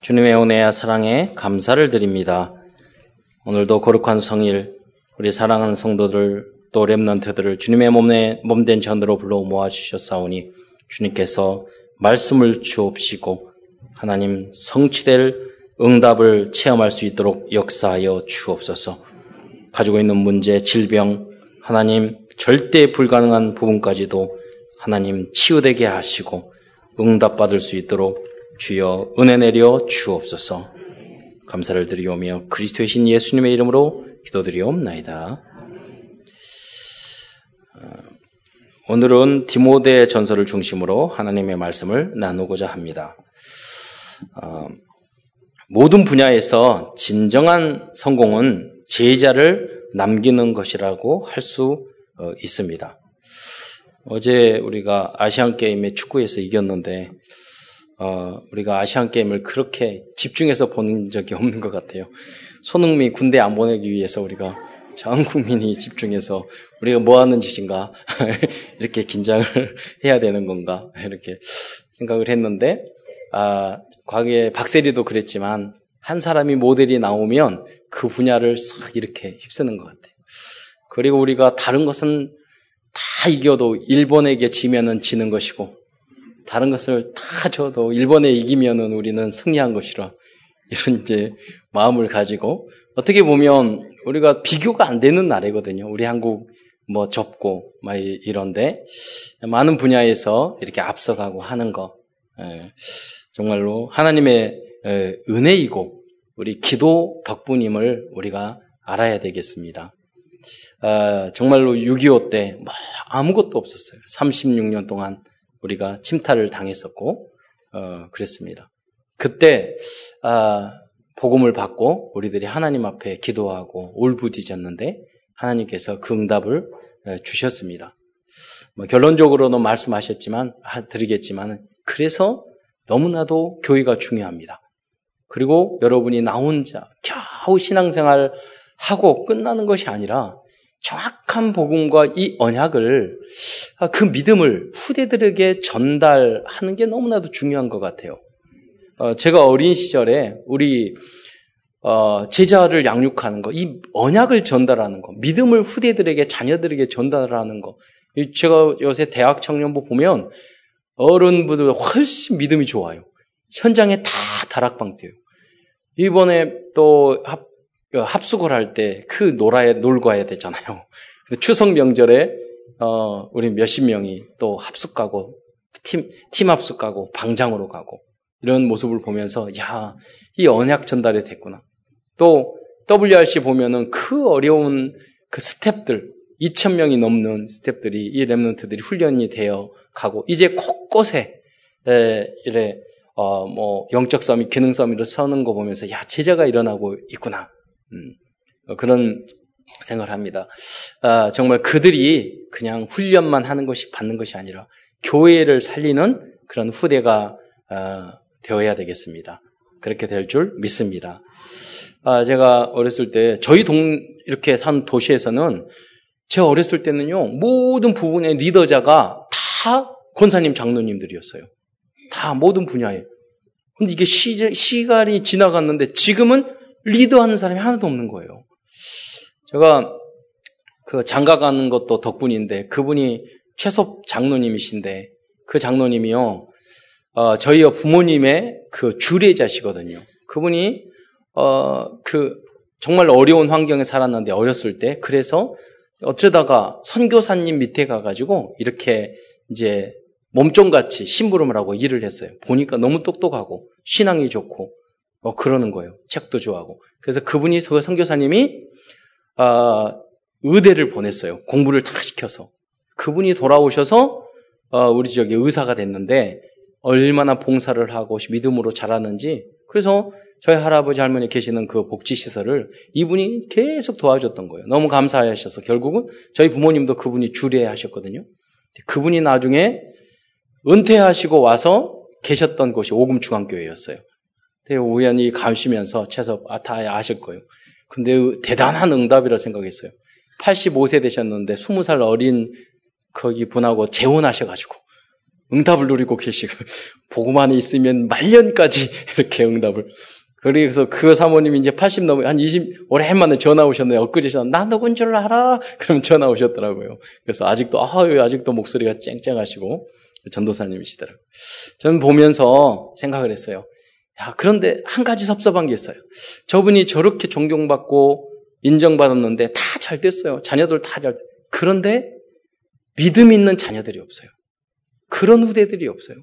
주님의 은혜와 사랑에 감사를 드립니다. 오늘도 거룩한 성일, 우리 사랑하는 성도들, 또 랩런트들을 주님의 몸에 몸된 전으로 불러 모아주셨사오니 주님께서 말씀을 주옵시고 하나님 성취될 응답을 체험할 수 있도록 역사하여 주옵소서. 가지고 있는 문제, 질병, 하나님 절대 불가능한 부분까지도 하나님 치유되게 하시고 응답받을 수 있도록 주여 은혜 내려 주옵소서. 감사를 드리오며 그리스도의 신 예수님의 이름으로 기도드리옵나이다. 어, 오늘은 디모데 전설을 중심으로 하나님의 말씀을 나누고자 합니다. 어, 모든 분야에서 진정한 성공은 제자를 남기는 것이라고 할수 어, 있습니다. 어제 우리가 아시안 게임에 축구에서 이겼는데 어, 우리가 아시안 게임을 그렇게 집중해서 보는 적이 없는 것 같아요. 손흥민 군대 안 보내기 위해서 우리가 전 국민이 집중해서 우리가 뭐 하는 짓인가 이렇게 긴장을 해야 되는 건가 이렇게 생각을 했는데 아 과거에 박세리도 그랬지만 한 사람이 모델이 나오면 그 분야를 싹 이렇게 휩쓰는 것 같아요. 그리고 우리가 다른 것은 다 이겨도 일본에게 지면은 지는 것이고 다른 것을 다 줘도 일본에 이기면은 우리는 승리한 것이라 이런 이제 마음을 가지고 어떻게 보면 우리가 비교가 안 되는 나라거든요. 우리 한국 뭐 접고 막 이런데 많은 분야에서 이렇게 앞서가고 하는 거 예, 정말로 하나님의 은혜이고 우리 기도 덕분임을 우리가 알아야 되겠습니다. 아, 정말로 6.25때뭐 아무것도 없었어요. 36년 동안 우리가 침탈을 당했었고 어, 그랬습니다. 그때 아, 복음을 받고 우리들이 하나님 앞에 기도하고 울부짖었는데 하나님께서 그 응답을 주셨습니다. 뭐 결론적으로는 말씀하셨지만 드리겠지만 그래서 너무나도 교회가 중요합니다. 그리고 여러분이 나 혼자 겨우 신앙생활 하고 끝나는 것이 아니라 정확한 복음과 이 언약을 아, 그 믿음을 후대들에게 전달하는 게 너무나도 중요한 것 같아요. 어, 제가 어린 시절에 우리 어, 제자를 양육하는 거, 이 언약을 전달하는 거, 믿음을 후대들에게 자녀들에게 전달하는 거. 제가 요새 대학 청년부 보면 어른분들 훨씬 믿음이 좋아요. 현장에 다 다락방 뛰어요. 이번에 또 합, 그 합숙을 할 때 그 놀아야 놀고 와야 되잖아요. 추석 명절에 어 우리 몇십 명이 또 합숙 가고 팀 팀 합숙 가고 방장으로 가고 이런 모습을 보면서 야 이 언약 전달이 됐구나. 또 WRC 보면은 그 어려운 그 스탭들 2천 명이 넘는 스탭들이 이 랩런트들이 훈련이 되어 가고 이제 곳곳에 에, 이래 어, 뭐 영적 싸움이 기능 싸움으로 서는 거 보면서 야 제자가 일어나고 있구나. 음, 어, 그런 생각을 합니다. 아, 정말 그들이 그냥 훈련만 하는 것이 받는 것이 아니라 교회를 살리는 그런 후대가 아, 되어야 되겠습니다. 그렇게 될 줄 믿습니다. 아, 제가 어렸을 때 저희 동 이렇게 산 도시에서는 제가 어렸을 때는요 모든 부분의 리더자가 다 권사님 장로님들이었어요. 다 모든 분야에. 근데 이게 시, 시간이 지나갔는데 지금은 리더하는 사람이 하나도 없는 거예요. 제가 그 장가 가는 것도 덕분인데 그분이 최섭 장로님이신데 그 장로님이요, 어, 저희 부모님의 그 주례자시거든요. 그분이, 어, 그 정말 어려운 환경에 살았는데 어렸을 때 그래서 어쩌다가 선교사님 밑에 가가지고 이렇게 이제 몸종같이 심부름을 하고 일을 했어요. 보니까 너무 똑똑하고 신앙이 좋고 어, 그러는 거예요. 책도 좋아하고. 그래서 그분이 그 선교사님이 아, 의대를 보냈어요. 공부를 다 시켜서. 그분이 돌아오셔서 어, 우리 지역에 의사가 됐는데 얼마나 봉사를 하고 믿음으로 자랐는지 그래서 저희 할아버지 할머니 계시는 그 복지시설을 이분이 계속 도와줬던 거예요. 너무 감사하셔서 결국은 저희 부모님도 그분이 주례하셨거든요. 그분이 나중에 은퇴하시고 와서 계셨던 곳이 오금중앙교회였어요. 우연히 가시면서 최소 아, 다 아실 거예요. 근데 대단한 응답이라 생각했어요. 85세 되셨는데 20살 어린 거기 분하고 재혼하셔가지고 응답을 누리고 계시고 보고만 있으면 말년까지 이렇게 응답을 그래서 그 사모님이 이제 80 넘어 한 20, 오랜만에 전화 오셨네요. 엊그제 전화, 나 누군 줄 알아? 그럼 전화 오셨더라고요. 그래서 아직도, 아, 아직도 목소리가 쨍쨍하시고, 전도사님이시더라고요. 저는 보면서 생각을 했어요. 야, 그런데 한 가지 섭섭한 게 있어요. 저분이 저렇게 존경받고 인정받았는데 다 잘 됐어요. 자녀들 다 잘, 그런데 믿음 있는 자녀들이 없어요. 그런 후대들이 없어요.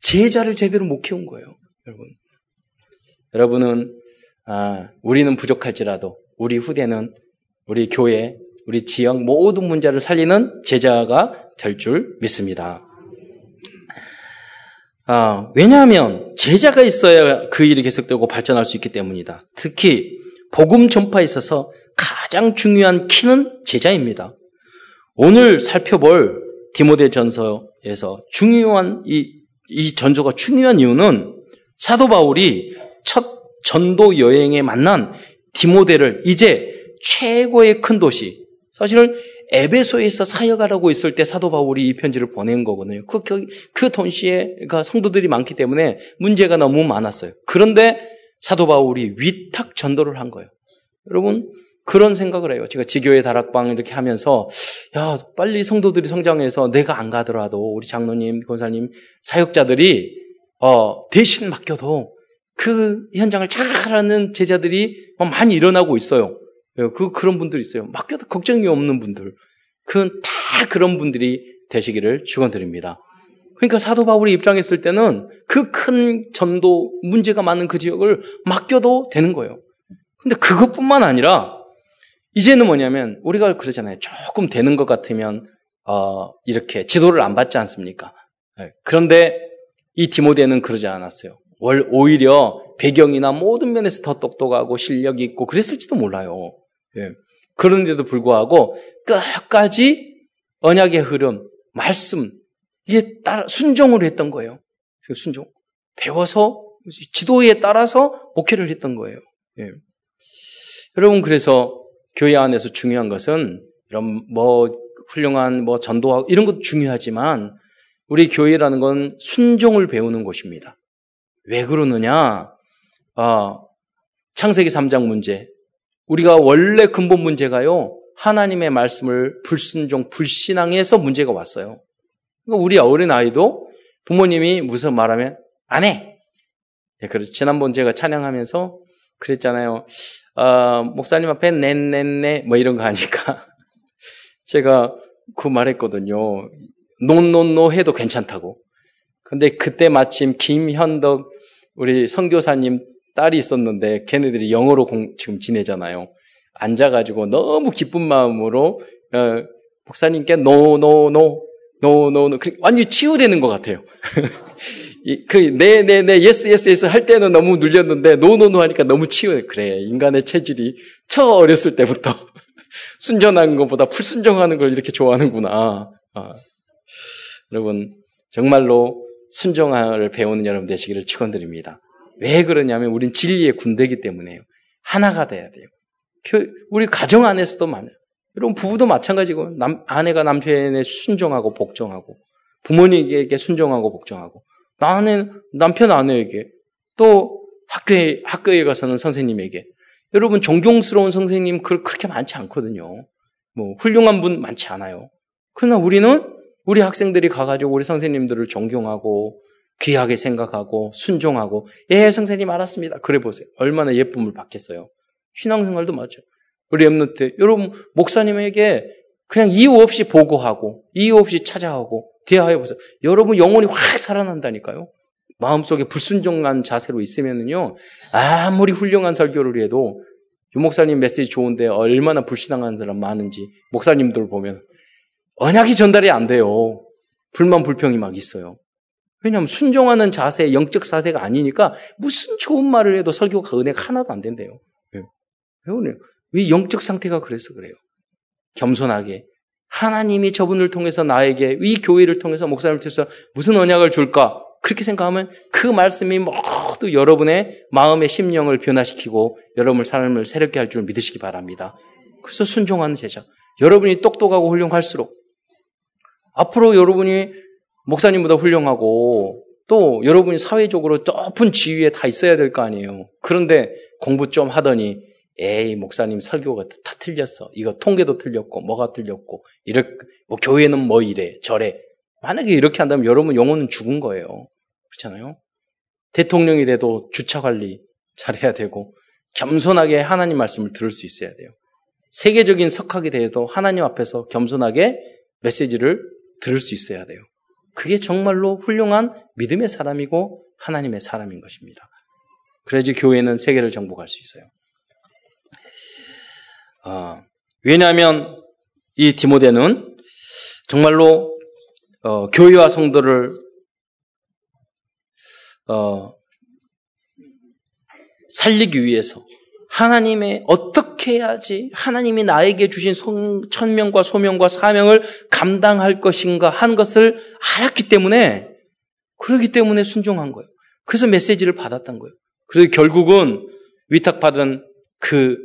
제자를 제대로 못 키운 거예요, 여러분. 여러분은 아, 우리는 부족할지라도 우리 후대는 우리 교회, 우리 지역 모든 문제를 살리는 제자가 될 줄 믿습니다. 아, 왜냐하면 제자가 있어야 그 일이 계속되고 발전할 수 있기 때문이다. 특히 복음 전파에 있어서 가장 중요한 키는 제자입니다. 오늘 살펴볼 디모데 전서에서 중요한 이, 이 전조가 중요한 이유는 사도 바울이 첫 전도 여행에 만난 디모데를 이제 최고의 큰 도시, 사실은 에베소에서 사역하라고 있을 때 사도 바울이 이 편지를 보낸 거거든요. 그, 그, 그 도시에 성도들이 많기 때문에 문제가 너무 많았어요. 그런데 사도 바울이 위탁 전도를 한 거예요. 여러분, 그런 생각을 해요. 제가 지교회 다락방 이렇게 하면서, 야, 빨리 성도들이 성장해서 내가 안 가더라도 우리 장로님, 권사님, 사역자들이, 어, 대신 맡겨도 그 현장을 잘 하는 제자들이 많이 일어나고 있어요. 그, 그런 분들 있어요. 맡겨도 걱정이 없는 분들. 그건 다 그런 분들이 되시기를 축원드립니다. 그러니까 사도 바울이 입장했을 때는 그 큰 전도 문제가 많은 그 지역을 맡겨도 되는 거예요. 근데 그것뿐만 아니라 이제는 뭐냐면 우리가 그러잖아요. 조금 되는 것 같으면 어, 이렇게 지도를 안 받지 않습니까? 네. 그런데 이 디모데는 그러지 않았어요. 오히려 배경이나 모든 면에서 더 똑똑하고 실력이 있고 그랬을지도 몰라요. 예. 그런데도 불구하고 끝까지 언약의 흐름, 말씀, 이게 따라 순종을 했던 거예요. 그 순종. 배워서 지도에 따라서 목회를 했던 거예요. 예. 여러분 그래서 교회 안에서 중요한 것은 이런 뭐 훌륭한 뭐 전도하고 이런 것도 중요하지만 우리 교회라는 건 순종을 배우는 곳입니다. 왜 그러느냐? 아, 창세기 3장 문제. 우리가 원래 근본 문제가요. 하나님의 말씀을 불순종, 불신앙해서 문제가 왔어요. 그러니까 우리 어린 아이도 부모님이 무슨 말하면 안 해. 예, 그래서 지난번 제가 찬양하면서 그랬잖아요. 어, 목사님 앞에 넷넷네 뭐 이런 거 하니까 제가 그 말했거든요. 논논노 해도 괜찮다고. 근데 그때 마침 김현덕 우리 선교사님 딸이 있었는데 걔네들이 영어로 공, 지금 지내잖아요. 앉아가지고 너무 기쁜 마음으로 어, 목사님께 노노노 노노노 완전히 치유되는 것 같아요. 그 네네네 네, yes yes yes 할 때는 너무 눌렸는데 no no no 하니까 너무 치유. 그래 인간의 체질이 처 어렸을 때부터 순전한 것보다 불순종하는 걸 이렇게 좋아하는구나. 아. 여러분 정말로 순종을 배우는 여러분 되시기를 축원드립니다. 왜 그러냐면 우린 진리의 군대이기 때문에요. 하나가 돼야 돼요. 우리 가정 안에서도 많아요. 여러분 부부도 마찬가지고 남, 아내가 남편에 순종하고 복종하고 부모님에게 순종하고 복종하고 나는 남편 아내에게 또 학교에 학교에 가서는 선생님에게 여러분 존경스러운 선생님 그렇게 많지 않거든요. 뭐 훌륭한 분 많지 않아요. 그러나 우리는 우리 학생들이 가가지고 우리 선생님들을 존경하고 귀하게 생각하고 순종하고 예 선생님 알았습니다. 그래 보세요. 얼마나 예쁨을 받겠어요. 신앙생활도 맞죠. 우리 엠너트 여러분 목사님에게 그냥 이유 없이 보고하고 이유 없이 찾아가고 대화해 보세요. 여러분 영혼이 확 살아난다니까요. 마음속에 불순종한 자세로 있으면은요 아무리 훌륭한 설교를 해도 유 목사님 메시지 좋은데 얼마나 불신앙한 사람 많은지 목사님들 보면 언약이 전달이 안 돼요. 불만 불평이 막 있어요. 왜냐하면 순종하는 자세, 영적 사세가 아니니까 무슨 좋은 말을 해도 설교가 은혜가 하나도 안 된대요. 왜? 왜 영적 상태가 그래서 그래요. 겸손하게 하나님이 저분을 통해서 나에게 이 교회를 통해서 목사님을 통해서 무슨 언약을 줄까? 그렇게 생각하면 그 말씀이 모두 여러분의 마음의 심령을 변화시키고 여러분의 삶을 새롭게 할 줄 믿으시기 바랍니다. 그래서 순종하는 제자. 여러분이 똑똑하고 훌륭할수록 앞으로 여러분이 목사님보다 훌륭하고 또 여러분이 사회적으로 높은 지위에 다 있어야 될 거 아니에요. 그런데 공부 좀 하더니 에이 목사님 설교가 다 틀렸어. 이거 통계도 틀렸고 뭐가 틀렸고 이렇 뭐 교회는 뭐 이래 저래. 만약에 이렇게 한다면 여러분 영혼은 죽은 거예요. 그렇잖아요. 대통령이 돼도 주차 관리 잘해야 되고 겸손하게 하나님 말씀을 들을 수 있어야 돼요. 세계적인 석학이 돼도 하나님 앞에서 겸손하게 메시지를 들을 수 있어야 돼요. 그게 정말로 훌륭한 믿음의 사람이고 하나님의 사람인 것입니다. 그래야지 교회는 세계를 정복할 수 있어요. 어, 왜냐하면 이 디모데는 정말로 어, 교회와 성도를 어, 살리기 위해서 하나님의 어떻게 해야지 하나님이 나에게 주신 천명과 소명과 사명을 감당할 것인가 한 것을 알았기 때문에 그러기 때문에 순종한 거예요. 그래서 메시지를 받았던 거예요. 그래서 결국은 위탁받은 그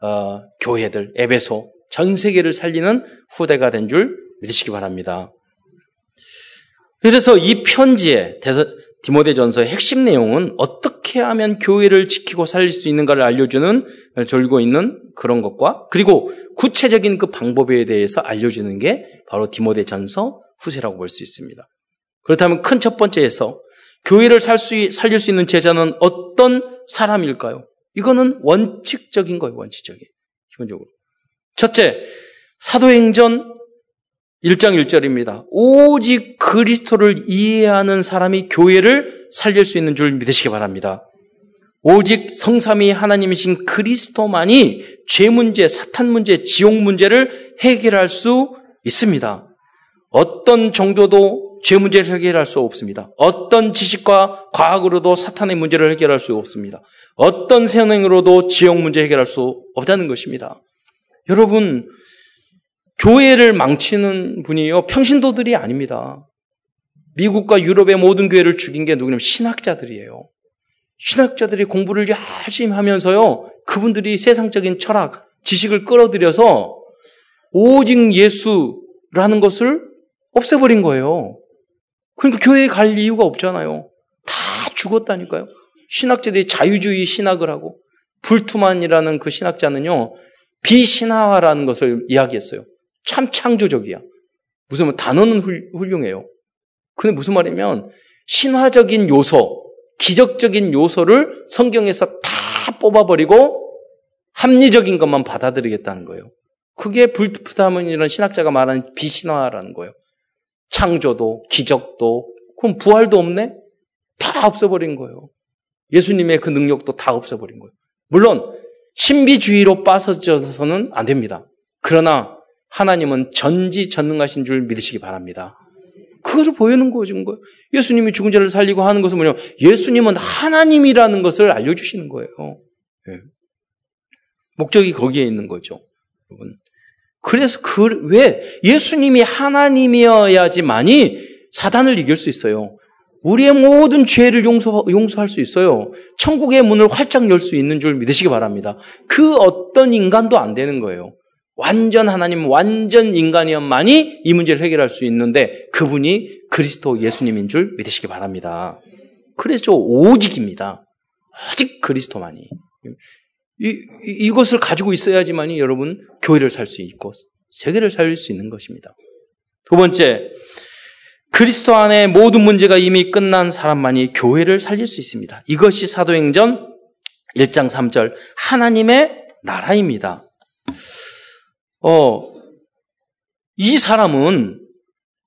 어, 교회들 에베소 전 세계를 살리는 후대가 된 줄 믿으시기 바랍니다. 그래서 이 편지에 디모데전서의 핵심 내용은 어떻게 하면 교회를 지키고 살릴 수 있는가를 알려주는 졸고 있는 그런 것과 그리고 구체적인 그 방법에 대해서 알려주는 게 바로 디모데전서 후세라고 볼 수 있습니다. 그렇다면 큰 첫 번째에서 교회를 살 수, 살릴 수 있는 제자는 어떤 사람일까요? 이거는 원칙적인 거예요, 원칙적인. 기본적으로. 첫째, 사도행전 1장 1절입니다. 오직 그리스도를 이해하는 사람이 교회를 살릴 수 있는 줄 믿으시기 바랍니다. 오직 성삼이 하나님이신 그리스도만이 죄 문제, 사탄 문제, 지옥 문제를 해결할 수 있습니다. 어떤 종교도 죄 문제를 해결할 수 없습니다. 어떤 지식과 과학으로도 사탄의 문제를 해결할 수 없습니다. 어떤 세능으로도 지옥 문제 해결할 수 없다는 것입니다. 여러분, 교회를 망치는 분이요. 평신도들이 아닙니다. 미국과 유럽의 모든 교회를 죽인 게 누구냐면 신학자들이에요. 신학자들이 공부를 열심히 하면서요. 그분들이 세상적인 철학, 지식을 끌어들여서 오직 예수라는 것을 없애버린 거예요. 그러니까 교회에 갈 이유가 없잖아요. 다 죽었다니까요. 신학자들이 자유주의 신학을 하고 불투만이라는 그 신학자는요. 비신화라는 것을 이야기했어요. 참 창조적이야. 무슨 뭐 단어는 훌륭해요. 근데 무슨 말이면 신화적인 요소, 기적적인 요소를 성경에서 다 뽑아버리고 합리적인 것만 받아들이겠다는 거예요. 그게 불프다문이라는 신학자가 말하는 비신화라는 거예요. 창조도, 기적도, 그럼 부활도 없네? 다 없어버린 거예요. 예수님의 그 능력도 다 없어버린 거예요. 물론, 신비주의로 빠져서는 안 됩니다. 그러나 하나님은 전지전능하신 줄 믿으시기 바랍니다. 그것을 거준 거예요. 예수님이 죽은 자를 살리고 하는 것은 뭐냐면 예수님은 하나님이라는 것을 알려주시는 거예요. 네. 목적이 거기에 있는 거죠. 여러분. 그래서 그, 왜 예수님이 하나님이어야지만이 사단을 이길 수 있어요. 우리의 모든 죄를 용서, 용서할 수 있어요. 천국의 문을 활짝 열 수 있는 줄 믿으시기 바랍니다. 그 어떤 인간도 안 되는 거예요. 완전 하나님, 완전 인간이었만이 이 문제를 해결할 수 있는데 그분이 그리스도 예수님인 줄 믿으시기 바랍니다. 그래서 오직입니다. 오직 그리스도만이. 이, 이것을 가지고 있어야지만이 여러분 교회를 살 수 있고 세계를 살릴 수 있는 것입니다. 두 번째, 그리스도 안에 모든 문제가 이미 끝난 사람만이 교회를 살릴 수 있습니다. 이것이 사도행전 1장 3절 하나님의 나라입니다. 어, 이 사람은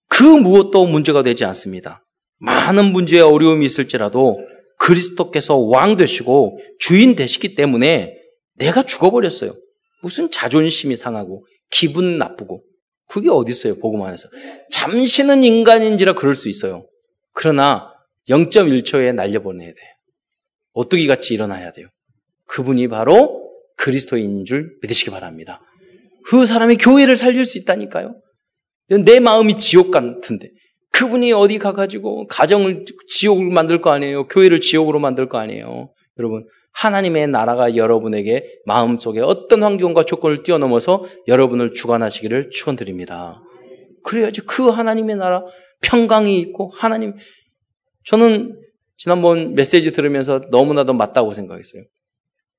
그 무엇도 문제가 되지 않습니다. 많은 문제와 어려움이 있을지라도 그리스도께서 왕 되시고 주인 되시기 때문에 내가 죽어버렸어요. 무슨 자존심이 상하고 기분 나쁘고 그게 어디 있어요? 복음 안에서. 잠시는 인간인지라 그럴 수 있어요. 그러나 0.1초에 날려보내야 돼요. 오뚜기 같이 일어나야 돼요. 그분이 바로 그리스도인인 줄 믿으시기 바랍니다. 그 사람이 교회를 살릴 수 있다니까요. 내 마음이 지옥 같은데. 그분이 어디 가가지고 가정을 지옥을 만들 거 아니에요. 교회를 지옥으로 만들 거 아니에요. 여러분, 하나님의 나라가 여러분에게 마음 속에 어떤 환경과 조건을 뛰어넘어서 여러분을 주관하시기를 축원드립니다. 그래야지 그 하나님의 나라 평강이 있고 하나님 저는 지난번 메시지 들으면서 너무나도 맞다고 생각했어요.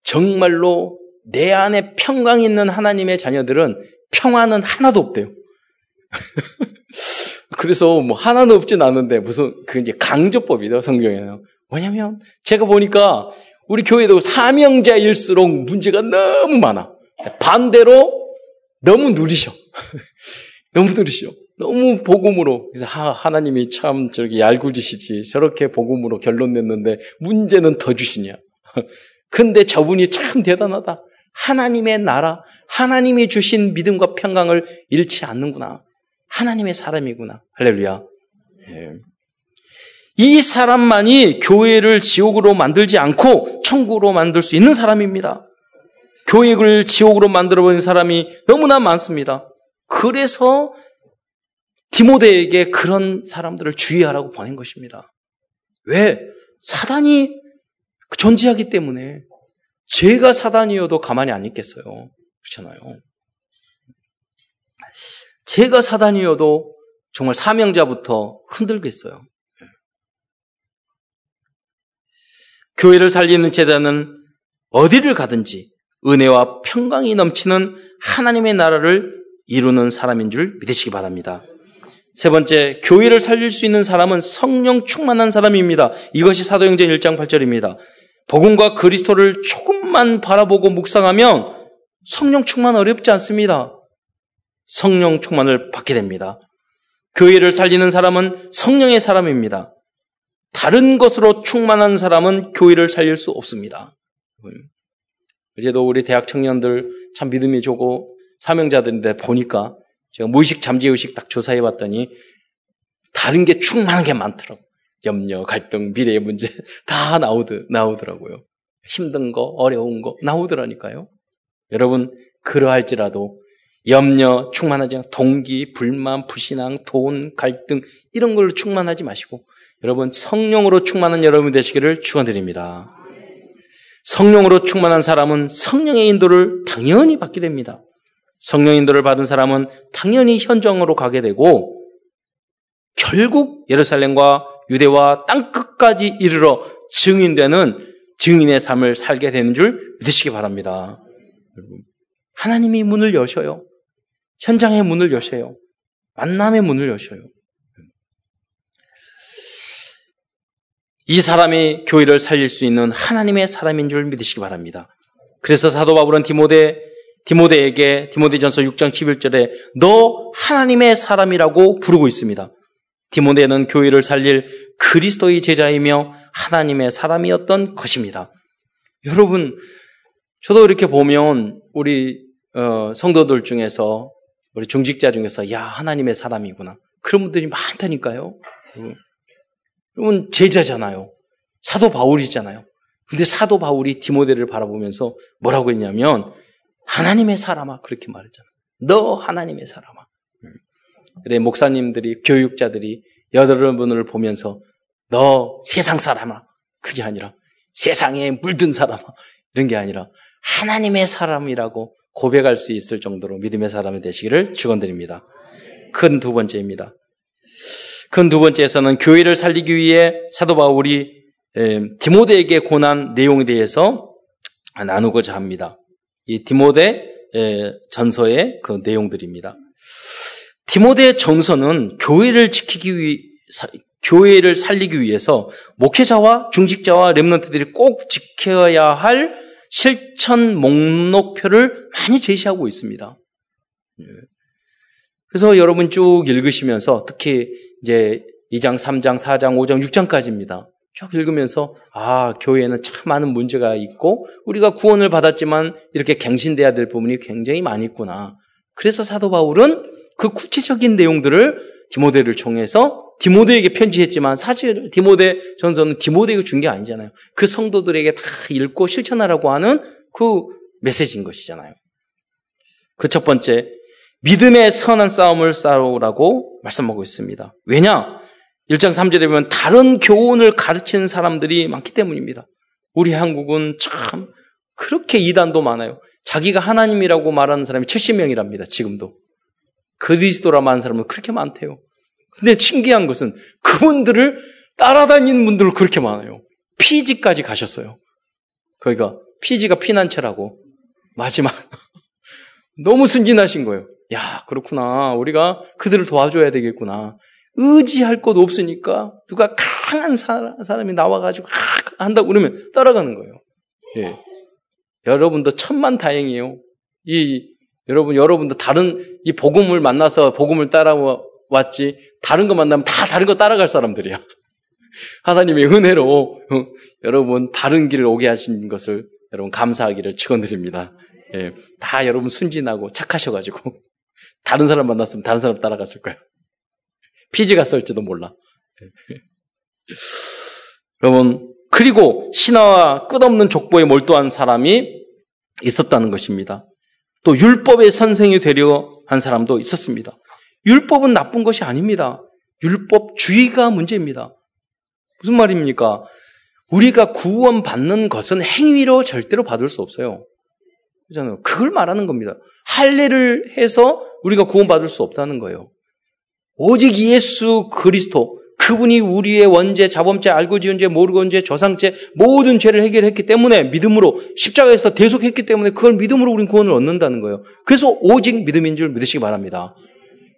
정말로 내 안에 평강이 있는 하나님의 자녀들은 평화는 하나도 없대요. 그래서 뭐 하나는 없진 않은데 무슨 그 이제 강조법이다 성경에는. 뭐냐면 제가 보니까 우리 교회도 사명자일수록 문제가 너무 많아. 반대로 너무 누리셔. 너무 누리셔. 너무 복음으로. 그래서 하, 나님이참 저기 얄궂으시지. 저렇게 복음으로 결론 냈는데 문제는 더 주시냐. 근데 저분이 참 대단하다. 하나님의 나라, 하나님이 주신 믿음과 평강을 잃지 않는구나. 하나님의 사람이구나. 할렐루야. 예. 이 사람만이 교회를 지옥으로 만들지 않고 천국으로 만들 수 있는 사람입니다. 교회를 지옥으로 만들어버린 사람이 너무나 많습니다. 그래서 디모데에게 그런 사람들을 주의하라고 보낸 것입니다. 왜? 사단이 존재하기 때문에 제가 사단이어도 가만히 안 있겠어요. 그렇잖아요. 제가 사단이어도 정말 사명자부터 흔들겠어요. 교회를 살리는 제자는 어디를 가든지 은혜와 평강이 넘치는 하나님의 나라를 이루는 사람인 줄 믿으시기 바랍니다. 세 번째, 교회를 살릴 수 있는 사람은 성령 충만한 사람입니다. 이것이 사도행전 1장 8절입니다. 복음과 그리스도를 조금만 바라보고 묵상하면 성령 충만 어렵지 않습니다. 성령 충만을 받게 됩니다. 교회를 살리는 사람은 성령의 사람입니다. 다른 것으로 충만한 사람은 교회를 살릴 수 없습니다. 어제도 우리 대학 청년들 참 믿음이 좋고 사명자들인데 보니까 제가 무의식 잠재의식 딱 조사해 봤더니 다른 게 충만한 게 많더라고. 염려, 갈등, 미래의 문제 다 나오더, 나오더라고요. 힘든 거, 어려운 거 나오더라니까요. 여러분 그러할지라도 염려 충만하지 않고 동기, 불만, 불신앙, 돈, 갈등 이런 걸로 충만하지 마시고 여러분 성령으로 충만한 여러분이 되시기를 축원드립니다. 성령으로 충만한 사람은 성령의 인도를 당연히 받게 됩니다. 성령 인도를 받은 사람은 당연히 현장으로 가게 되고 결국 예루살렘과 유대와 땅 끝까지 이르러 증인되는 증인의 삶을 살게 되는 줄 믿으시기 바랍니다. 하나님이 문을 여셔요. 현장의 문을 여셔요. 만남의 문을 여셔요. 이 사람이 교회를 살릴 수 있는 하나님의 사람인 줄 믿으시기 바랍니다. 그래서 사도 바울은 디모데 디모데에게 디모데전서 6장 11절에 너 하나님의 사람이라고 부르고 있습니다. 디모데는 교회를 살릴 그리스도의 제자이며 하나님의 사람이었던 것입니다. 여러분, 저도 이렇게 보면 우리 어, 성도들 중에서 우리 중직자 중에서 야 하나님의 사람이구나 그런 분들이 많다니까요. 여러분 제자잖아요. 사도 바울이잖아요. 근데 사도 바울이 디모데를 바라보면서 뭐라고 했냐면 하나님의 사람아 그렇게 말했잖아. 너 하나님의 사람아. 그래 목사님들이 교육자들이 여러분을 보면서 너 세상 사람아 그게 아니라 세상에 물든 사람아 이런 게 아니라 하나님의 사람이라고 고백할 수 있을 정도로 믿음의 사람이 되시기를 축원드립니다. 큰 두 번째입니다. 큰 두 번째에서는 교회를 살리기 위해 사도 바울이 디모데에게 권한 내용에 대해서 나누고자 합니다. 이 디모데 전서의 그 내용들입니다. 디모데 전서는 교회를 지키기 위해 교회를 살리기 위해서 목회자와 중직자와 렘넌트들이 꼭 지켜야 할 실천 목록표를 많이 제시하고 있습니다. 예. 그래서 여러분 쭉 읽으시면서 특히 이제 2장, 3장, 4장, 5장, 6장까지입니다. 쭉 읽으면서 아 교회에는 참 많은 문제가 있고 우리가 구원을 받았지만 이렇게 갱신돼야 될 부분이 굉장히 많이 있구나. 그래서 사도 바울은 그 구체적인 내용들을 디모데를 통해서 디모데에게 편지했지만 사실 디모데 전서는 디모데에게 준 게 아니잖아요. 그 성도들에게 다 읽고 실천하라고 하는 그 메시지인 것이잖아요. 그 첫 번째, 믿음의 선한 싸움을 싸우라고 말씀하고 있습니다. 왜냐? 1장 3절에 보면 다른 교훈을 가르치는 사람들이 많기 때문입니다. 우리 한국은 참 그렇게 이단도 많아요. 자기가 하나님이라고 말하는 사람이 70명이랍니다. 지금도. 그리스도라 만 사람은 그렇게 많대요. 근데 신기한 것은 그분들을 따라다니는 분들 그렇게 많아요. 피지까지 가셨어요. 거기가 피지가 피난처라고 마지막 너무 순진하신 거예요. 야 그렇구나 우리가 그들을 도와줘야 되겠구나. 의지할 곳 없으니까 누가 강한 사람이 나와가지고 한다고 그러면 따라가는 거예요. 예. 여러분도 천만 다행이에요. 이 여러분 여러분도 다른 이 복음을 만나서 복음을 따라왔지 다른 거 만나면 다 다른 거 따라갈 사람들이야. 하나님의 은혜로 어, 여러분 바른 길을 오게 하신 것을 여러분 감사하기를 축원드립니다. 예, 다 여러분 순진하고 착하셔가지고 다른 사람 만났으면 다른 사람 따라갔을 거예요. 피지 갔을지도 몰라. 예. 여러분 그리고 신화와 끝없는 족보에 몰두한 사람이 있었다는 것입니다. 또 율법의 선생이 되려 한 사람도 있었습니다. 율법은 나쁜 것이 아닙니다. 율법주의가 문제입니다. 무슨 말입니까? 우리가 구원받는 것은 행위로 절대로 받을 수 없어요. 그잖아요. 그걸 말하는 겁니다. 할례를 해서 우리가 구원받을 수 없다는 거예요. 오직 예수 그리스도 그분이 우리의 원죄, 자범죄, 알고 지은 죄, 모르고 온 죄, 조상죄 모든 죄를 해결했기 때문에 믿음으로 십자가에서 대속했기 때문에 그걸 믿음으로 우리는 구원을 얻는다는 거예요. 그래서 오직 믿음인 줄 믿으시기 바랍니다.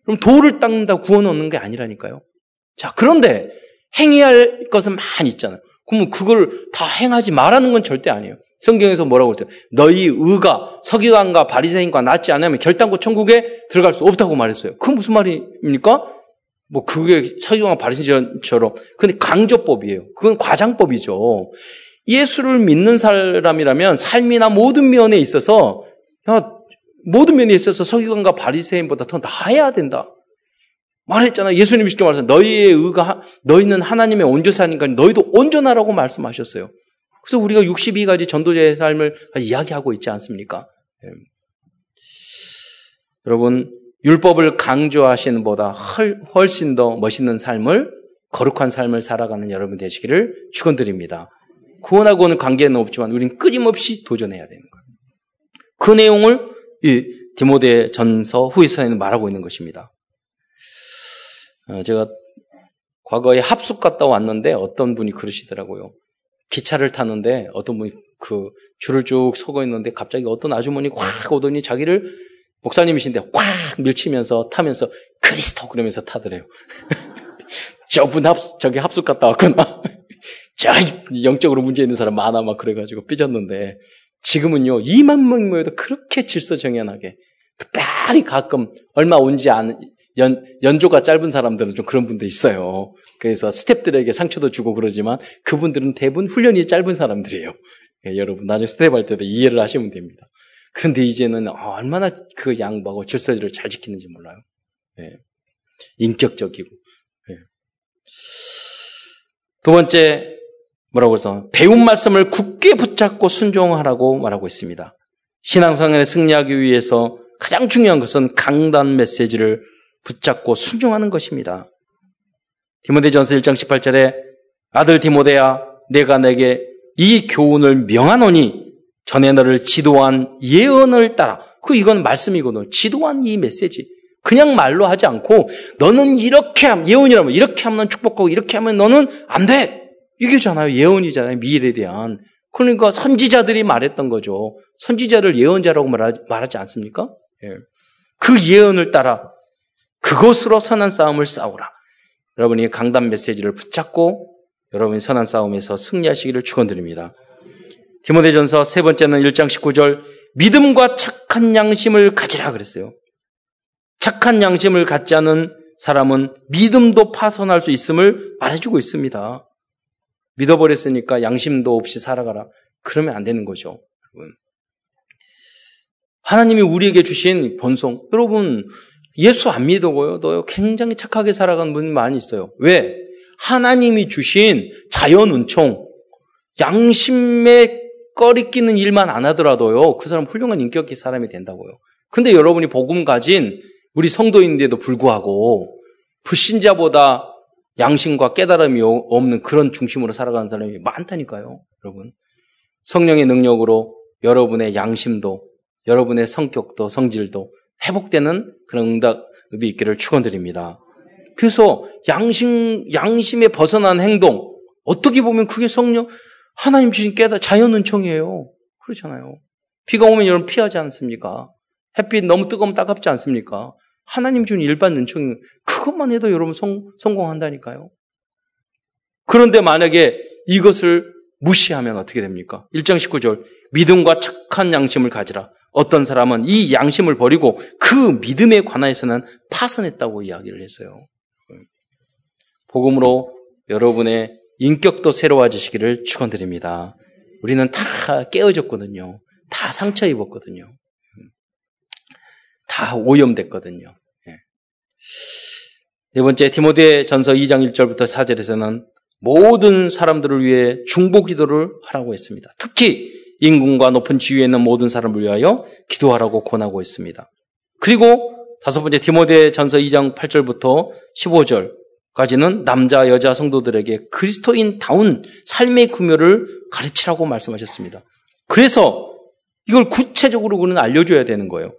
그럼 돌을 닦는다 구원 얻는 게 아니라니까요. 자, 그런데 행해할 것은 많이 있잖아요. 그러면 그걸 다 행하지 말라는 건 절대 아니에요. 성경에서 뭐라고 그랬죠? 너희 의가 서기관과 바리새인과 낫지 않으면 결단코 천국에 들어갈 수 없다고 말했어요. 그 무슨 말입니까? 뭐 그게 서기관과 바리새인처럼 근데 강조법이에요. 그건 과장법이죠. 예수를 믿는 사람이라면 삶이나 모든 면에 있어서 야, 모든 면에 있어서 서기관과 바리새인보다 더 나아야 된다. 말했잖아. 예수님이 직접 말했어요. 너희의 의가, 너희는 하나님의 온전사니까 너희도 온전하라고 말씀하셨어요. 그래서 우리가 62가지 전도자의 삶을 이야기하고 있지 않습니까? 네. 여러분, 율법을 강조하시는 보다 훨씬 더 멋있는 삶을, 거룩한 삶을 살아가는 여러분 되시기를 축원드립니다. 구원하고는 관계는 없지만 우리는 끊임없이 도전해야 되는 거예요. 그 내용을 이 디모데 전서 후에서는 말하고 있는 것입니다. 어, 제가 과거에 합숙 갔다 왔는데 어떤 분이 그러시더라고요. 기차를 타는데 어떤 분이 그 줄을 쭉 서고 있는데 갑자기 어떤 아주머니 확 오더니 자기를 목사님이신데 확 밀치면서 타면서 그리스도 그러면서 타더래요. 저분 합, 저기 합숙 갔다 왔구나. 저 영적으로 문제 있는 사람 많아 막 그래가지고 삐졌는데 지금은요 2만 명 모여도 그렇게 질서정연하게 특별히 가끔 얼마 온지 않은 연, 연조가 짧은 사람들은 좀 그런 분도 있어요. 그래서 스탭들에게 상처도 주고 그러지만 그분들은 대부분 훈련이 짧은 사람들이에요. 예, 여러분 나중에 스텝 할 때도 이해를 하시면 됩니다. 근데 이제는 아, 얼마나 그 양보하고 질서를 잘 지키는지 몰라요. 예. 인격적이고. 예. 두 번째 뭐라고 해서 배운 말씀을 굳게 붙잡고 순종하라고 말하고 있습니다. 신앙생활에 승리하기 위해서 가장 중요한 것은 강단 메시지를 붙잡고 순종하는 것입니다. 디모데전서 1장 18절에 아들 디모데야 내가 내게 이 교훈을 명하노니 전에 너를 지도한 예언을 따라 그 이건 말씀이거든 지도한 이 메시지 그냥 말로 하지 않고 너는 이렇게 하면 예언이라면 이렇게 하면 축복하고 이렇게 하면 너는 안 돼. 이게잖아요. 예언이잖아요. 미래에 대한. 그러니까 선지자들이 말했던 거죠. 선지자를 예언자라고 말하지 않습니까? 예. 그 예언을 따라 그것으로 선한 싸움을 싸우라. 여러분이 강단 메시지를 붙잡고 여러분이 선한 싸움에서 승리하시기를 축원드립니다. 디모데전서 세 번째는 1장 19절 믿음과 착한 양심을 가지라 그랬어요. 착한 양심을 갖지 않은 사람은 믿음도 파손할 수 있음을 말해주고 있습니다. 믿어버렸으니까 양심도 없이 살아가라. 그러면 안 되는 거죠. 여러분. 하나님이 우리에게 주신 본성. 여러분, 예수 안 믿어고요. 너 굉장히 착하게 살아가는 분이 많이 있어요. 왜? 하나님이 주신 자연 은총, 양심에 꺼리 끼는 일만 안 하더라도요. 그 사람 훌륭한 인격의 사람이 된다고요. 근데 여러분이 복음 가진 우리 성도인데도 불구하고 불신자보다 양심과 깨달음이 없는 그런 중심으로 살아가는 사람이 많다니까요. 여러분. 성령의 능력으로 여러분의 양심도, 여러분의 성격도, 성질도 회복되는 그런 응답, 의미 있기를 축원드립니다. 그래서 양심 양심에 벗어난 행동 어떻게 보면 그게 성령 하나님 주신 깨달 자연 은총이에요. 그렇잖아요. 비가 오면 여러분 피하지 않습니까? 햇빛 너무 뜨거우면 따갑지 않습니까? 하나님 준 일반 은총이 그것만 해도 여러분 성, 성공한다니까요. 그런데 만약에 이것을 무시하면 어떻게 됩니까? 1장 19절 믿음과 착한 양심을 가지라. 어떤 사람은 이 양심을 버리고 그 믿음에 관하여서는 파선했다고 이야기를 했어요. 복음으로 여러분의 인격도 새로워지시기를 축원드립니다. 우리는 다 깨어졌거든요. 다 상처 입었거든요. 다 오염됐거든요. 예. 네 번째 디모데 전서 2장 1절부터 4절에서는 모든 사람들을 위해 중보 기도를 하라고 했습니다. 특히 인군과 높은 지위에 있는 모든 사람을 위하여 기도하라고 권하고 있습니다. 그리고 다섯 번째 디모데 전서 2장 8절부터 15절 까지는 남자 여자 성도들에게 그리스도인다운 삶의 구묘를 가르치라고 말씀하셨습니다. 그래서 이걸 구체적으로 그는 알려줘야 되는 거예요.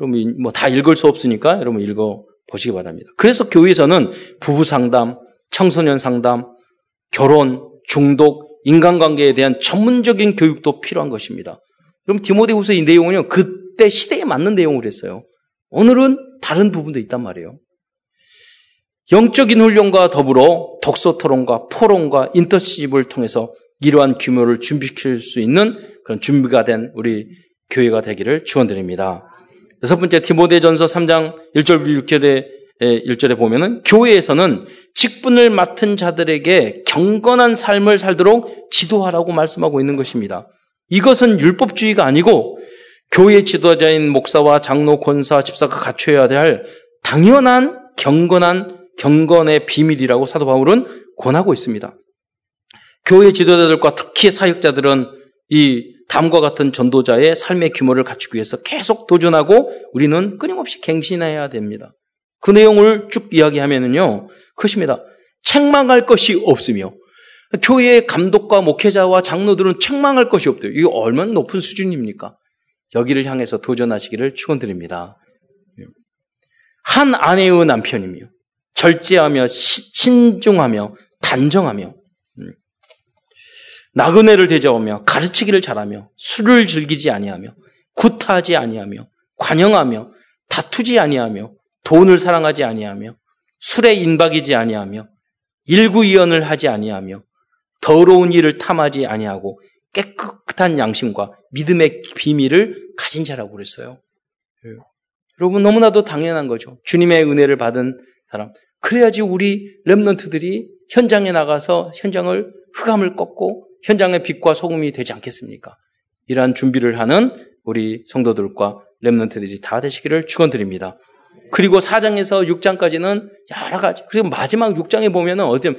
여러분 뭐 다 읽을 수 없으니까 여러분 읽어 보시기 바랍니다. 그래서 교회에서는 부부 상담, 청소년 상담, 결혼, 중독, 인간관계에 대한 전문적인 교육도 필요한 것입니다. 그럼 디모데후서 이 내용은요 그때 시대에 맞는 내용을 했어요. 오늘은 다른 부분도 있단 말이에요. 영적인 훈련과 더불어 독서 토론과 포럼과 인터십을 통해서 이러한 규모를 준비시킬 수 있는 그런 준비가 된 우리 교회가 되기를 축원드립니다. 여섯 번째 디모데전서 3장 1절 6절에 1절에 보면은 교회에서는 직분을 맡은 자들에게 경건한 삶을 살도록 지도하라고 말씀하고 있는 것입니다. 이것은 율법주의가 아니고 교회 지도자인 목사와 장로, 권사, 집사가 갖춰야 될 당연한 경건한 경건의 비밀이라고 사도 바울은 권하고 있습니다. 교회 지도자들과 특히 사역자들은 이 담과 같은 전도자의 삶의 규모를 갖추기 위해서 계속 도전하고 우리는 끊임없이 갱신해야 됩니다. 그 내용을 쭉 이야기하면은요, 그것입니다. 책망할 것이 없으며, 교회의 감독과 목회자와 장로들은 책망할 것이 없대요. 이거 얼마나 높은 수준입니까? 여기를 향해서 도전하시기를 축원드립니다. 한 아내의 남편이며 절제하며 신중하며 단정하며 음, 나그네를 대접하며 가르치기를 잘하며 술을 즐기지 아니하며 구타하지 아니하며 관영하며 다투지 아니하며 돈을 사랑하지 아니하며 술에 인박이지 아니하며 일구이연을 하지 아니하며 더러운 일을 탐하지 아니하고 깨끗한 양심과 믿음의 비밀을 가진 자라고 그랬어요. 예. 여러분 너무나도 당연한 거죠. 주님의 은혜를 받은 사람. 그래야지 우리 렘넌트들이 현장에 나가서 현장을 흑암을 꺾고 현장의 빛과 소금이 되지 않겠습니까? 이러한 준비를 하는 우리 성도들과 렘넌트들이 다 되시기를 축원드립니다. 그리고 4장에서 6장까지는 여러 가지. 그리고 마지막 6장에 보면은 어디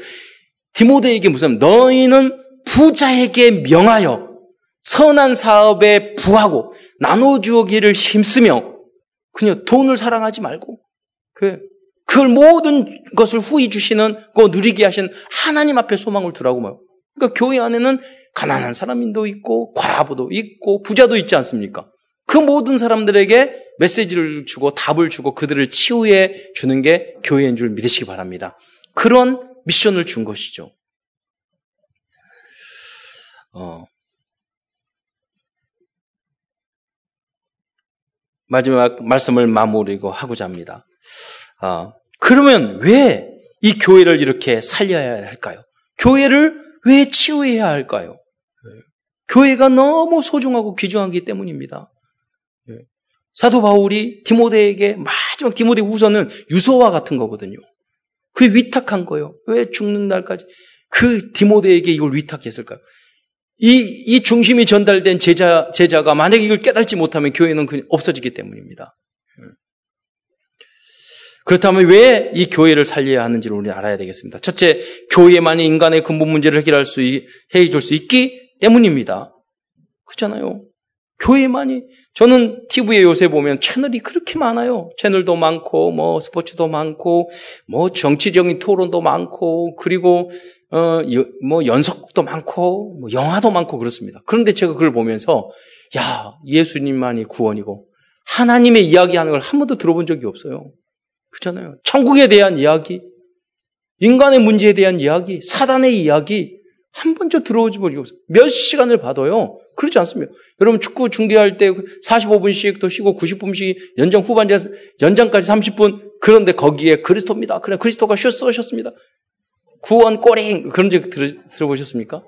디모데에게 무슨 너희는 부자에게 명하여 선한 사업에 부하고 나눠주기를 힘쓰며 그냥 돈을 사랑하지 말고 그 그걸 모든 것을 후히 주시는 그 누리게 하신 하나님 앞에 소망을 두라고 말. 그러니까 교회 안에는 가난한 사람도 있고 과부도 있고 부자도 있지 않습니까? 그 모든 사람들에게 메시지를 주고 답을 주고 그들을 치유해 주는 게 교회인 줄 믿으시기 바랍니다. 그런 미션을 준 것이죠. 어. 마지막 말씀을 마무리고 하고자 합니다. 어. 그러면 왜 이 교회를 이렇게 살려야 할까요? 교회를 왜 치유해야 할까요? 교회가 너무 소중하고 귀중하기 때문입니다. 사도 바울이 디모데에게 마지막 디모데 우선은 유서와 같은 거거든요. 그게 위탁한 거예요. 왜 죽는 날까지 그 디모데에게 이걸 위탁했을까요? 이, 이 중심이 전달된 제자, 제자가 만약에 이걸 깨닫지 못하면 교회는 없어지기 때문입니다. 그렇다면 왜 이 교회를 살려야 하는지를 우리는 알아야 되겠습니다. 첫째, 교회만이 인간의 근본 문제를 해결할 수, 해줄 수 있기 때문입니다. 그렇잖아요. 교회만이 저는 TV에 요새 보면 채널이 그렇게 많아요. 채널도 많고 뭐 스포츠도 많고 뭐 정치적인 토론도 많고 그리고 어 뭐 연속도 많고 뭐 영화도 많고 그렇습니다. 그런데 제가 그걸 보면서 야 예수님만이 구원이고 하나님의 이야기하는 걸 한 번도 들어본 적이 없어요. 그렇잖아요. 천국에 대한 이야기, 인간의 문제에 대한 이야기, 사단의 이야기, 한 번도 들어오지 버리고 몇 시간을 받아요. 그렇지 않습니다. 여러분 축구 중계할 때 45분씩 또 쉬고 90분씩 연장 후반전 연장까지 30분 그런데 거기에 그리스도입니다. 그래 그리스도가 슛 쏘셨습니다. 구원 꼬링 그런 적 들, 어보셨습니까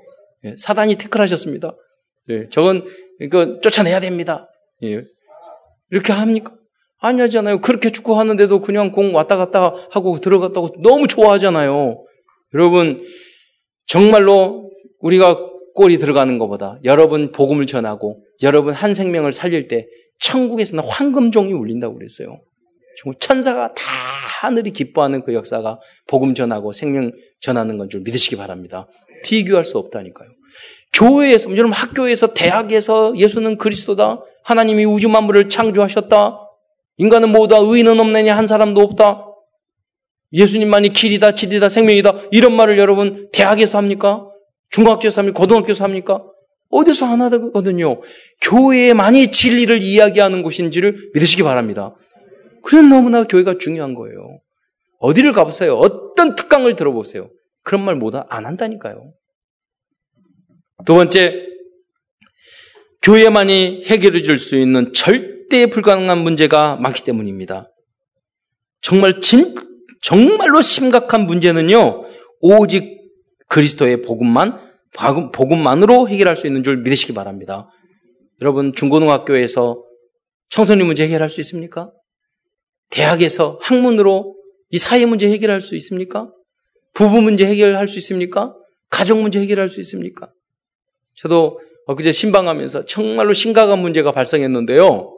예, 사단이 태클하셨습니다. 예, 저건 이거 쫓아내야 됩니다. 예, 이렇게 합니까? 아니 하잖아요. 그렇게 축구 하는데도 그냥 공 왔다 갔다 하고 들어갔다고 너무 좋아하잖아요. 여러분 정말로 우리가 골이 들어가는 것보다 여러분 복음을 전하고 여러분 한 생명을 살릴 때 천국에서는 황금종이 울린다고 그랬어요. 천사가 다 하늘이 기뻐하는 그 역사가 복음 전하고 생명 전하는 건 줄 믿으시기 바랍니다. 비교할 수 없다니까요. 교회에서, 여러분 학교에서, 대학에서 예수는 그리스도다. 하나님이 우주 만물을 창조하셨다. 인간은 모두 의인은 없느냐 한 사람도 없다. 예수님만이 길이다, 진리다, 생명이다. 이런 말을 여러분 대학에서 합니까? 중학교에서 합니까? 고등학교에서 합니까? 어디서 안 하거든요. 교회에만이 진리를 이야기하는 곳인지를 믿으시기 바랍니다. 그래서 너무나 교회가 중요한 거예요. 어디를 가보세요. 어떤 특강을 들어보세요. 그런 말못안 한다니까요. 두 번째, 교회만이 해결해 줄 수 있는 절 대 불가능한 문제가 많기 때문입니다. 정말 진, 정말로 심각한 문제는요, 오직 그리스도의 복음만, 복음만으로 해결할 수 있는 줄 믿으시기 바랍니다. 여러분, 중고등학교에서 청소년 문제 해결할 수 있습니까? 대학에서 학문으로 이 사회 문제 해결할 수 있습니까? 부부 문제 해결할 수 있습니까? 가정 문제 해결할 수 있습니까? 저도 엊그제 신방하면서 정말로 심각한 문제가 발생했는데요.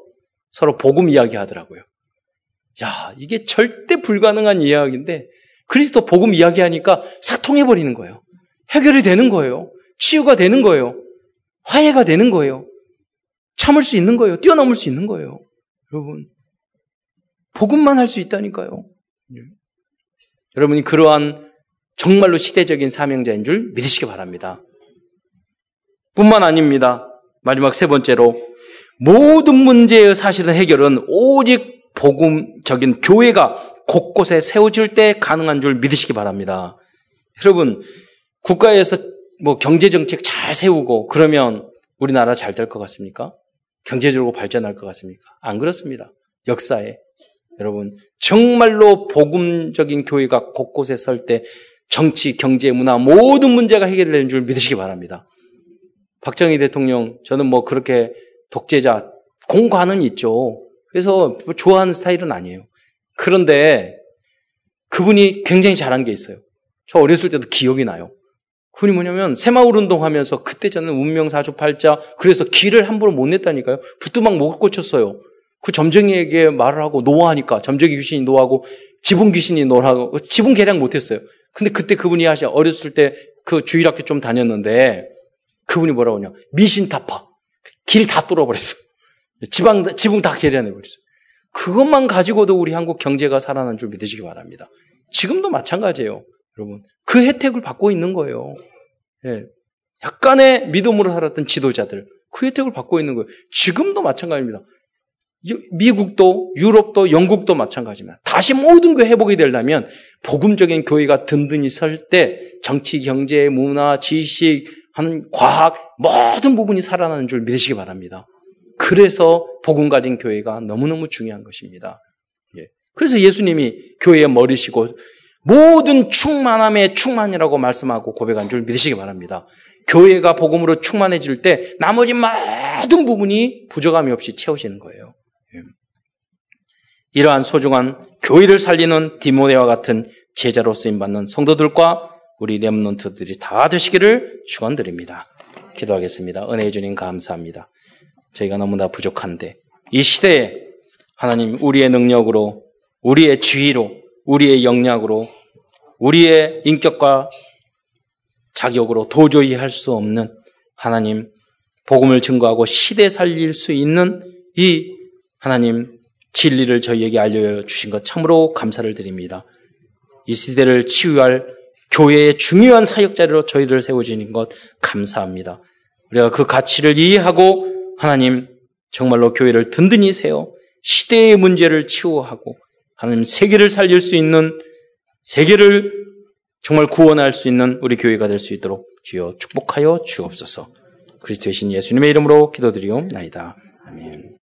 서로 복음 이야기 하더라고요. 야, 이게 절대 불가능한 이야기인데 그리스도 복음 이야기 하니까 싹 통해 버리는 거예요. 해결이 되는 거예요. 치유가 되는 거예요. 화해가 되는 거예요. 참을 수 있는 거예요. 뛰어넘을 수 있는 거예요. 여러분, 복음만 할 수 있다니까요. 예. 여러분이 그러한 정말로 시대적인 사명자인 줄 믿으시기 바랍니다. 뿐만 아닙니다. 마지막 세 번째로 모든 문제의 사실은 해결은 오직 복음적인 교회가 곳곳에 세워질 때 가능한 줄 믿으시기 바랍니다. 여러분, 국가에서 뭐 경제정책 잘 세우고 그러면 우리나라 잘 될 것 같습니까? 경제적으로 발전할 것 같습니까? 안 그렇습니다. 역사에. 여러분, 정말로 복음적인 교회가 곳곳에 설 때 정치, 경제, 문화 모든 문제가 해결되는 줄 믿으시기 바랍니다. 박정희 대통령, 저는 뭐 그렇게 독재자, 공과는 있죠. 그래서 뭐 좋아하는 스타일은 아니에요. 그런데 그분이 굉장히 잘한 게 있어요. 저 어렸을 때도 기억이 나요. 그분이 뭐냐면 새마을 운동하면서 그때 저는 운명 사주 팔자 그래서 길을 함부로 못 냈다니까요. 부뚜막 못 고쳤어요. 그 점쟁이에게 말을 하고 노하니까 점쟁이 귀신이 노하고 지붕 귀신이 노하고 지붕 개량 못했어요. 근데 그때 그분이 하셔 어렸을 때 그 주일학교 좀 다녔는데 그분이 뭐라고 하냐 미신타파 길 다 뚫어버렸어. 지방 지붕 다 개량해버렸어. 그것만 가지고도 우리 한국 경제가 살아난 줄 믿으시기 바랍니다. 지금도 마찬가지예요, 여러분. 그 혜택을 받고 있는 거예요. 예. 약간의 믿음으로 살았던 지도자들 그 혜택을 받고 있는 거예요. 지금도 마찬가지입니다. 미국도 유럽도 영국도 마찬가지입니다. 다시 모든 게 회복이 되려면 복음적인 교회가 든든히 설 때 정치, 경제, 문화, 지식, 한 과학 모든 부분이 살아나는 줄 믿으시기 바랍니다. 그래서 복음 가진 교회가 너무너무 중요한 것입니다. 예. 그래서 예수님이 교회의 머리시고 모든 충만함의 충만이라고 말씀하고 고백한 줄 믿으시기 바랍니다. 교회가 복음으로 충만해질 때 나머지 모든 부분이 부족함이 없이 채우시는 거예요. 이러한 소중한 교회를 살리는 디모데와 같은 제자로 쓰임 받는 성도들과 우리 렘넌트들이 다 되시기를 축원드립니다. 기도하겠습니다. 은혜 주님 감사합니다. 저희가 너무나 부족한데 이 시대에 하나님 우리의 능력으로 우리의 지위로 우리의 역량으로 우리의 인격과 자격으로 도저히 할 수 없는 하나님 복음을 증거하고 시대 살릴 수 있는 이 하나님 진리를 저희에게 알려 주신 것 참으로 감사를 드립니다. 이 시대를 치유할 교회의 중요한 사역자로 저희들 세워지는 것 감사합니다. 우리가 그 가치를 이해하고 하나님 정말로 교회를 든든히 세워 시대의 문제를 치유하고 하나님 세계를 살릴 수 있는 세계를 정말 구원할 수 있는 우리 교회가 될 수 있도록 주여 축복하여 주옵소서. 그리스도의 신 예수님의 이름으로 기도드리옵나이다. 아멘.